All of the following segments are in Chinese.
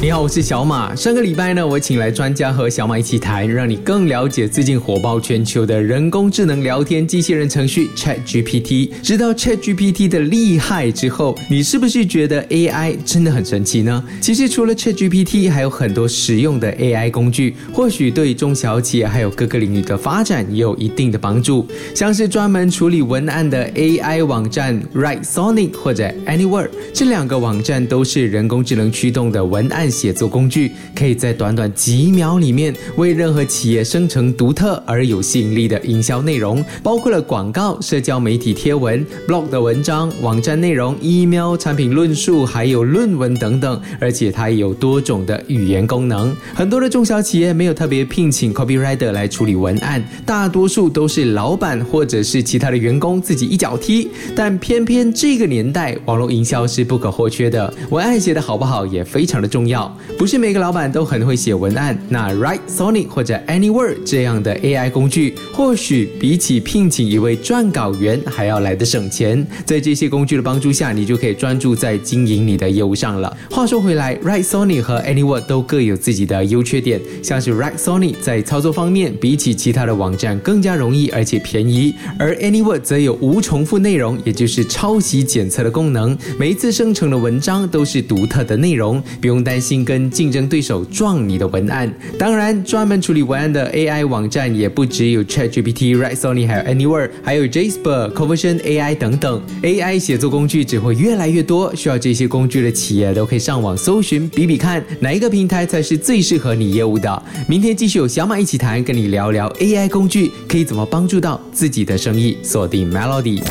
你好，我是小马。上个礼拜呢，我请来专家和小马一起谈，让你更了解最近火爆全球的人工智能聊天机器人程序 Chat GPT。知道 Chat GPT 的厉害之后，你是不是觉得 AI 真的很神奇呢？其实除了 Chat GPT，还有很多实用的 AI 工具，或许对中小企业还有各个领域的发展也有一定的帮助。像是专门处理文案的 AI 网站 Write Sonic 或者 Anywhere，这两个网站都是人工智能驱动的文案。写作工具可以在短短几秒里面为任何企业生成独特而有吸引力的营销内容，包括了广告、社交媒体贴文、blog 的文章、网站内容、email、产品论述，还有论文等等。而且它也有多种的语言功能。很多的中小企业没有特别聘请 copywriter 来处理文案，大多数都是老板或者是其他的员工自己一脚踢。但偏偏这个年代，网络营销是不可或缺的，文案写的好不好也非常的重重要。不是每个老板都很会写文案，那 Write SONY 或者 Anywhere 这样的 AI 工具，或许比起聘请一位撰稿员还要来的省钱。在这些工具的帮助下，你就可以专注在经营你的业务上了。话说回来，Write SONY 和 Anywhere 都各有自己的优缺点。像是 Write SONY 在操作方面，比起其他的网站更加容易而且便宜，而 Anywhere 则有无重复内容，也就是抄袭检测的功能。每一次生成的文章都是独特的内容，不用担担心。跟竞争对手撞你的文案，当然专门处理文案的 AI 网站也不只有 ChatGPT、Write Sony，还有 Anywhere，还有 Jasper、Conversion AI 等等 AI 写作工具只会越来越多，需要这些工具的企业都可以上网搜寻比比看哪一个平台才是最适合你业务的。明天继续有小马一起谈，跟你聊聊 AI 工具可以怎么帮助到自己的生意。锁定 Melody，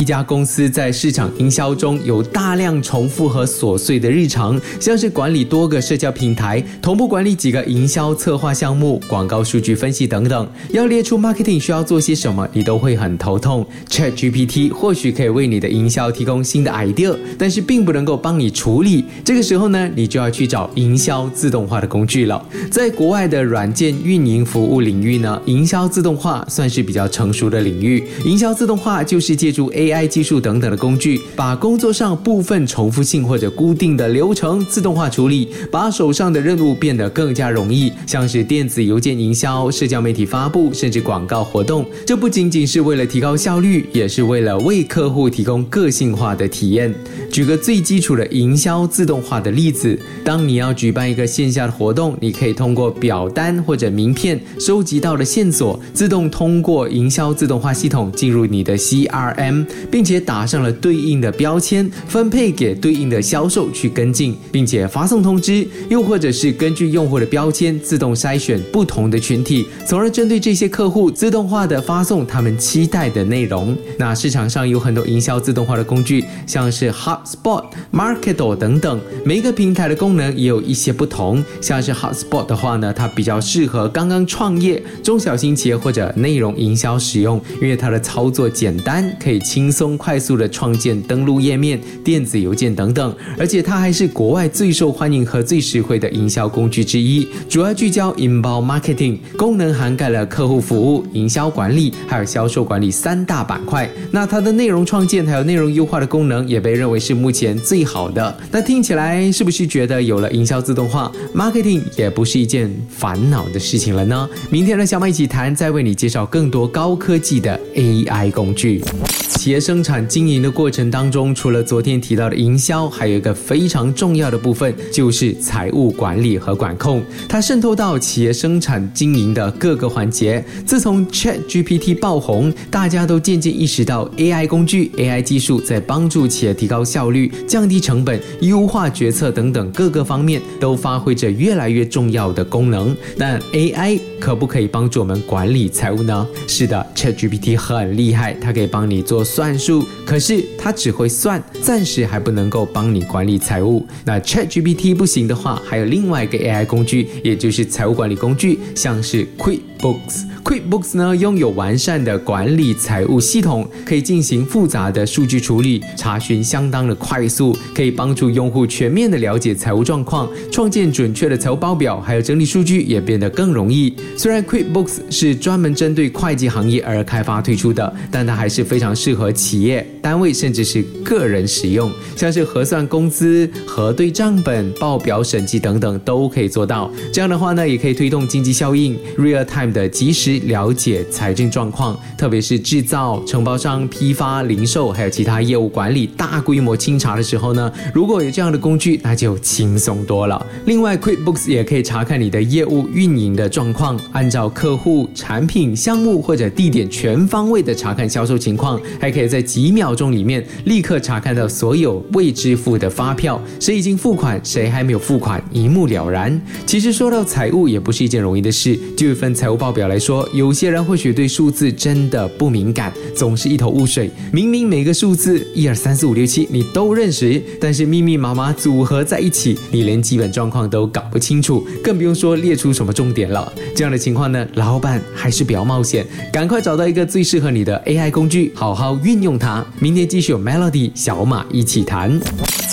一家公司在市场营销中有大量重复和琐碎的日常，像是管理多。个社交平台同步管理几个营销策划项目、广告数据分析等等，要列出 marketing 需要做些什么，你都会很头痛。Chat GPT 或许可以为你的营销提供新的 idea，但是并不能够帮你处理。这个时候呢，你就要去找营销自动化的工具了。在国外的软件运营服务领域呢，营销自动化算是比较成熟的领域。营销自动化就是借助 AI 技术等等的工具，把工作上部分重复性或者固定的流程自动化处理。把手上的任务变得更加容易，像是电子邮件营销、社交媒体发布，甚至广告活动。这不仅仅是为了提高效率，也是为了为客户提供个性化的体验。举个最基础的营销自动化的例子，当你要举办一个线下的活动，你可以通过表单或者名片收集到的线索，自动通过营销自动化系统进入你的 CRM，并且打上了对应的标签，分配给对应的销售去跟进，并且发送通知。又或者是根据用户的标签自动筛选不同的群体，从而针对这些客户自动化的发送他们期待的内容。那市场上有很多营销自动化的工具，像是 HubSpot、Marketo 等等，每一个平台的功能也有一些不同。像是 HubSpot 的话呢，它比较适合刚刚创业、中小型企业或者内容营销使用，因为它的操作简单，可以轻松快速的创建登录页面、电子邮件等等，而且它还是国外最受欢和最实惠的营销工具之一，主要聚焦 INBOX marketing，功能涵盖了客户服务、营销管理还有销售管理三大板块。那它的内容创建还有内容优化的功能也被认为是目前最好的。那听起来是不是觉得有了营销自动化，marketing 也不是一件烦恼的事情了呢？明天的小马一起谈，再为你介绍更多高科技的 AI 工具。企业生产经营的过程当中，除了昨天提到的营销，还有一个非常重要的部分，就是财务管理和管控。它渗透到企业生产经营的各个环节。自从 Chat GPT 爆红，大家都渐渐意识到 AI 工具、AI 技术在帮助企业提高效率、降低成本、优化决策等等各个方面都发挥着越来越重要的功能。但 AI 可不可以帮助我们管理财务呢？是的，Chat GPT 很厉害，它可以帮你做。算术，可是它只会算，暂时还不能够帮你管理财务。那 Chat GPT 不行的话，还有另外一个 AI 工具，也就是财务管理工具，像是 QuickBooks。QuickBooks 呢，拥有完善的管理财务系统，可以进行复杂的数据处理，查询相当的快速，可以帮助用户全面的了解财务状况，创建准确的财务报表，还有整理数据也变得更容易。虽然 QuickBooks 是专门针对会计行业而开发推出的，但它还是非常适合企业、单位甚至是个人使用，像是核算工资、核对账本、报表审计等等都可以做到。这样的话呢，也可以推动经济效应，real time 的及时了解财政状况，特别是制造、承包商、批发、零售还有其他业务管理大规模清查的时候呢，如果有这样的工具，那就轻松多了。另外，QuickBooks 也可以查看你的业务运营的状况，按照客户、产品、项目或者地点全方位的查看销售情况，还可以在几秒钟里面立刻查看到所有未支付的发票，谁已经付款，谁还没有付款，一目了然。其实说到财务，也不是一件容易的事。就一份财务报表来说，有些人或许对数字真的不敏感，总是一头雾水。明明每个数字一二三四五六七你都认识，但是密密麻麻组合在一起，你连基本状况都搞不清楚，更不用说列出什么重点了。这样的情况呢，老板还是比较冒险，赶快找到一个最适合你的 AI 工具，好好运用它。明天继续有 Melody 小马一起谈。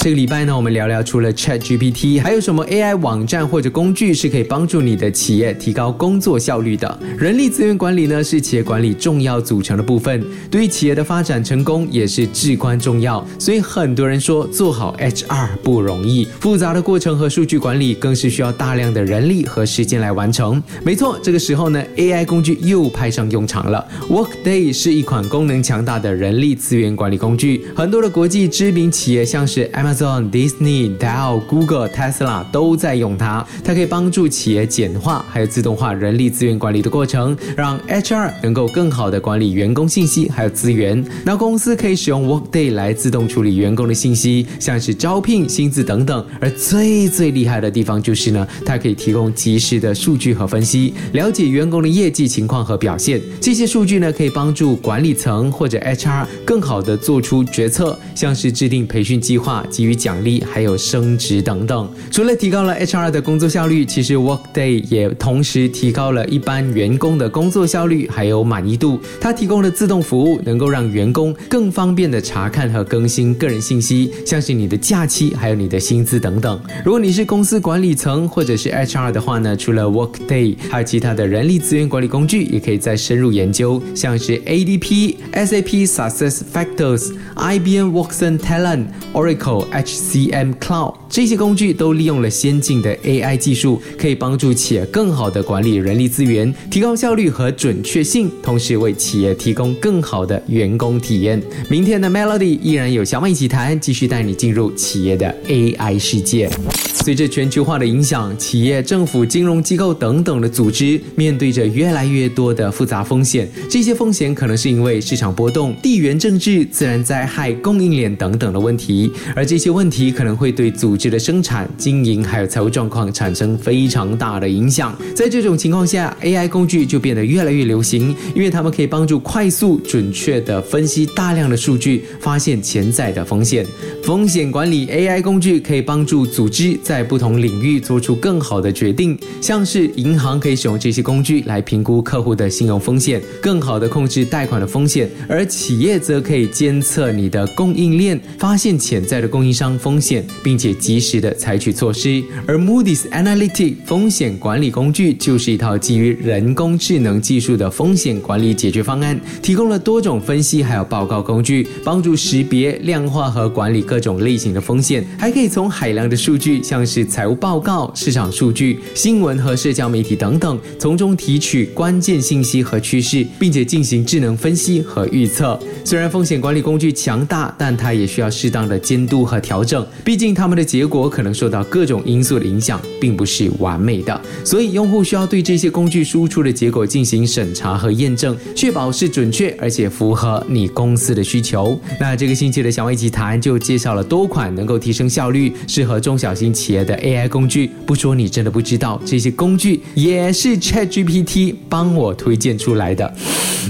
这个礼拜呢，我们聊聊除了 Chat GPT，还有什么 AI 网站或者工具是可以帮助你的企业提高工作效率的？人力资源管理呢，是企业管理重要组成的部分，对于企业的发展成功也是至关重要。所以很多人说，做好 HR 不容易，复杂的过程和数据管理更是需要大量的人力和时间来完成。没错，这个时候呢，AI 工具又派上用场了。Workday 是一款功能强大的人力资源管理工具，很多的国际知名企业，像是 Amazon、Disney、Dell、Google、Tesla 都在用它。它可以帮助企业简化还有自动化人力资源管理的过程，让 HR 能够更好的管理员工信息还有资源。那公司可以使用 Workday 来自动处理员工的信息，像是招聘、薪资等等。而最最厉害的地方就是呢，它可以提供及时的数据和分析，了解员工的业绩情况和表现。这些数据呢，可以帮助管理层或者 HR 更好的做出决策，像是制定培训计划、给予奖励，还有升职等等。除了提高了 HR 的工作效率，其实 Workday 也同时提高了一般员工的工作效率还有满意度。它提供的自动服务能够让员工更方便的查看和更新个人信息，像是你的假期还有你的薪资等等。如果你是公司管理层或者是 HR 的话呢，除了 Workday，还有其他的人力资源管理工具，也可以再深入研究，像是 ADP、SAP Success Factors、IBM Watson Talent、Oracle HCM Cloud 这些工具都利用了先进的 AI 技术，可以帮助企业更好的管理人力资源，提高效率和准确性，同时为企业提供更好的员工体验。明天的 Melody 依然有小马一起谈，继续带你进入企业的 AI 世界。随着全球化的影响，企业、政府、金融机构等等的组织面对着越来越多的复杂风险。这些风险可能是因为市场波动、地缘政治、自然灾害、供应链等等的问题，而这些问题可能会对组织的生生产、经营还有财务状况产生非常大的影响。在这种情况下，AI 工具就变得越来越流行，因为它们可以帮助快速、准确地分析大量的数据，发现潜在的风险。风险管理 AI 工具可以帮助组织在不同领域做出更好的决定，像是银行可以使用这些工具来评估客户的信用风险，更好的控制贷款的风险；而企业则可以监测你的供应链，发现潜在的供应商风险，并且及时的采取措施。而 Moody's Analytic 风险管理工具就是一套基于人工智能技术的风险管理解决方案，提供了多种分析还有报告工具，帮助识别、量化和管理各种类型的风险，还可以从海量的数据，像是财务报告、市场数据、新闻和社交媒体等等，从中提取关键信息和趋势，并且进行智能分析和预测。虽然风险管理工具强大，但它也需要适当的监督和调整，毕竟它们的结果可能受到各种因素的影响，并不是完美的。所以用户需要对这些工具输出的结果进行审查和验证，确保是准确而且符合你公司的需求。那这个星期的小马一起谈就介绍。了多款能够提升效率、适合中小型企业的 AI 工具。不说你真的不知道，这些工具也是 ChatGPT 帮我推荐出来的。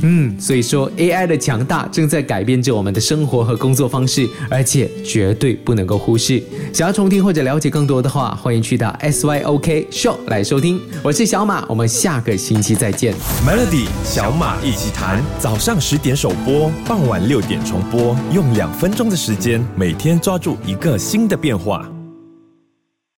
嗯，所以说 AI 的强大正在改变着我们的生活和工作方式，而且绝对不能够忽视。想要重听或者了解更多的话，欢迎去到 SYOK Show 来收听。我是小马，我们下个星期再见。Melody 小马一起谈，早上十点首播，傍晚六点重播，用两分钟的时间，每天抓住一个新的变化。